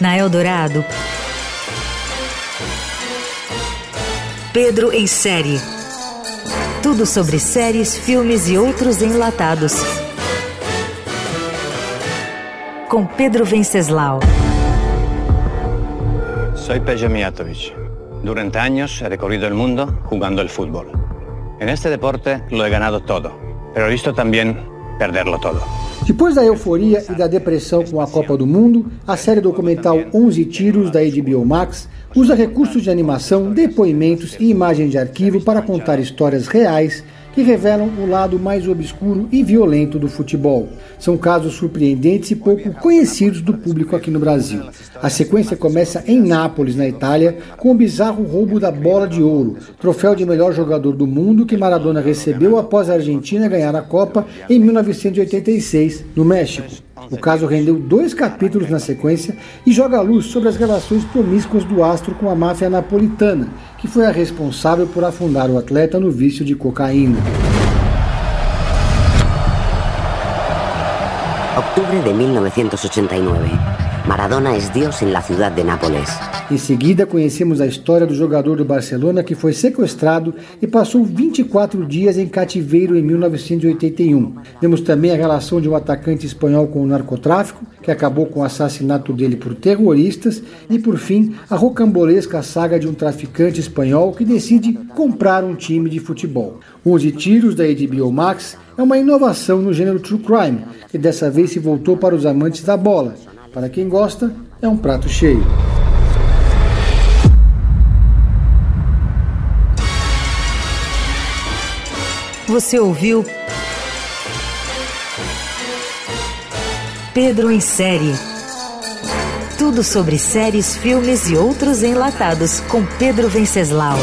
Na Eldorado, Pedro em série. Tudo sobre séries, filmes e outros enlatados. Com Pedro Venceslau. Soy Pejo Mijatovic. Durante años he recorrido el mundo jugando el fútbol. En este deporte lo he ganado todo, pero he visto también perderlo todo. Depois da euforia e da depressão com a Copa do Mundo, a série documental 11 Tiros da HBO Max usa recursos de animação, depoimentos e imagens de arquivo para contar histórias reais que revelam o lado mais obscuro e violento do futebol. São casos surpreendentes e pouco conhecidos do público aqui no Brasil. A sequência começa em Nápoles, na Itália, com o bizarro roubo da bola de ouro, troféu de melhor jogador do mundo que Maradona recebeu após a Argentina ganhar a Copa em 1986, no México. O caso rendeu dois capítulos na sequência e joga luz sobre as relações promíscuas do astro com a máfia napolitana, que foi a responsável por afundar o atleta no vício de cocaína. Octubre de 1989. Maradona es Dios en la ciudad de Nápoles. Em seguida, conhecemos a história do jogador do Barcelona que foi sequestrado e passou 24 dias em cativeiro em 1981. Vemos também a relação de um atacante espanhol com o narcotráfico, que acabou com o assassinato dele por terroristas, e por fim, a rocambolesca saga de um traficante espanhol que decide comprar um time de futebol. 11 Tiros da HBO Max é uma inovação no gênero True Crime, que dessa vez se voltou para os amantes da bola. Para quem gosta, é um prato cheio. Você ouviu Pedro em série. Tudo sobre séries, filmes e outros enlatados com Pedro Venceslau.